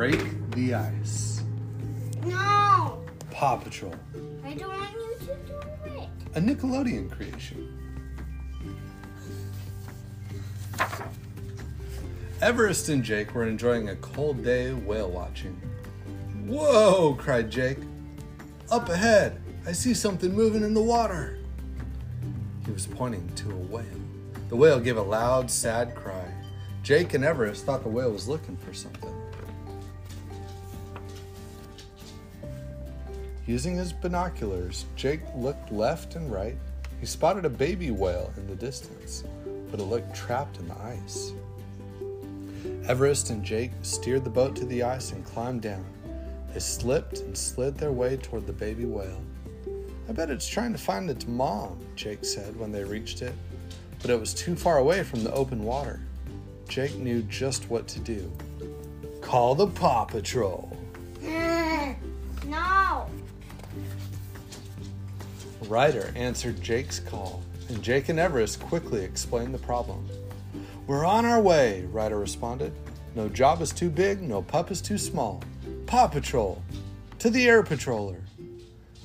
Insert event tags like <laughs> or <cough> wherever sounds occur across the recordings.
break the ice. No, Paw Patrol, I don't want you to do it. a Nickelodeon creation. Everest and Jake were enjoying a cold day whale watching. Whoa! cried Jake. Up ahead, I see something moving in the water. He was pointing to a whale. The whale gave a loud, sad cry. Jake and Everest thought the whale was looking for something. Using his binoculars, Jake looked left and right. He spotted a baby whale in the distance, but it looked trapped in the ice. Everest and Jake steered the boat to the ice and climbed down. They slipped and slid their way toward the baby whale. I bet it's trying to find its mom, Jake said when they reached it, but it was too far away from the open water. Jake knew just what to do. Call the Paw Patrol. <laughs> No. Ryder answered Jake's call, and Jake and Everest quickly explained the problem. We're on our way, Ryder responded. No job is too big, no pup is too small. Paw Patrol! To the Air Patroller!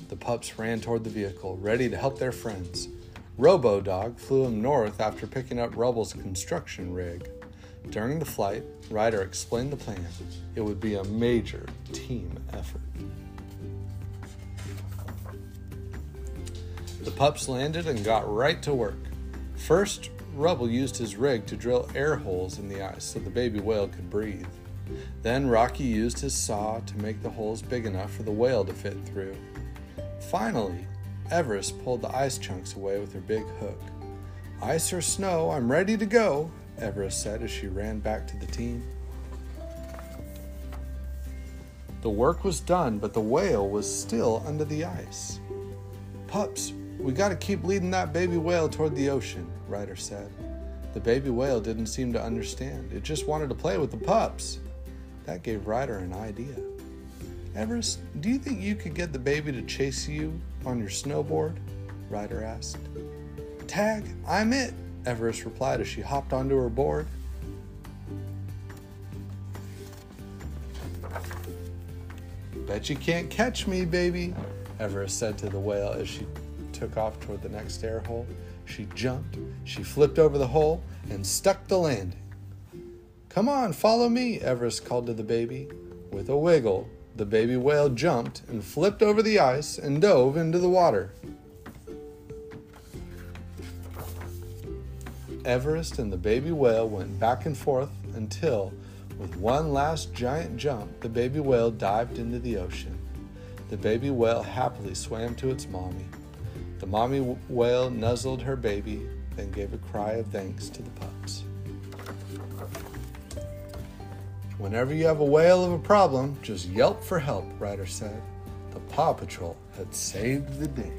The pups ran toward the vehicle, ready to help their friends. Robo Dog flew him north after picking up Rubble's construction rig. During the flight, Ryder explained the plan. It would be a major team effort. The pups landed and got right to work. First, Rubble used his rig to drill air holes in the ice so the baby whale could breathe. Then Rocky used his saw to make the holes big enough for the whale to fit through. Finally, Everest pulled the ice chunks away with her big hook. Ice or snow, I'm ready to go, Everest said as she ran back to the team. The work was done, but the whale was still under the ice. Pups, we gotta keep leading that baby whale toward the ocean, Ryder said. The baby whale didn't seem to understand. It just wanted to play with the pups. That gave Ryder an idea. Everest, do you think you could get the baby to chase you on your snowboard? Ryder asked. Tag, I'm it, Everest replied as she hopped onto her board. Bet you can't catch me, baby, Everest said to the whale as she took off toward the next air hole. She jumped, she flipped over the hole, and stuck the landing. Come on, follow me, Everest called to the baby. With a wiggle, the baby whale jumped and flipped over the ice and dove into the water. Everest and the baby whale went back and forth until, with one last giant jump, the baby whale dived into the ocean. The baby whale happily swam to its mommy. The mommy whale nuzzled her baby, then gave a cry of thanks to the pups. Whenever you have a whale of a problem, just yelp for help, Ryder said. The Paw Patrol had saved the day.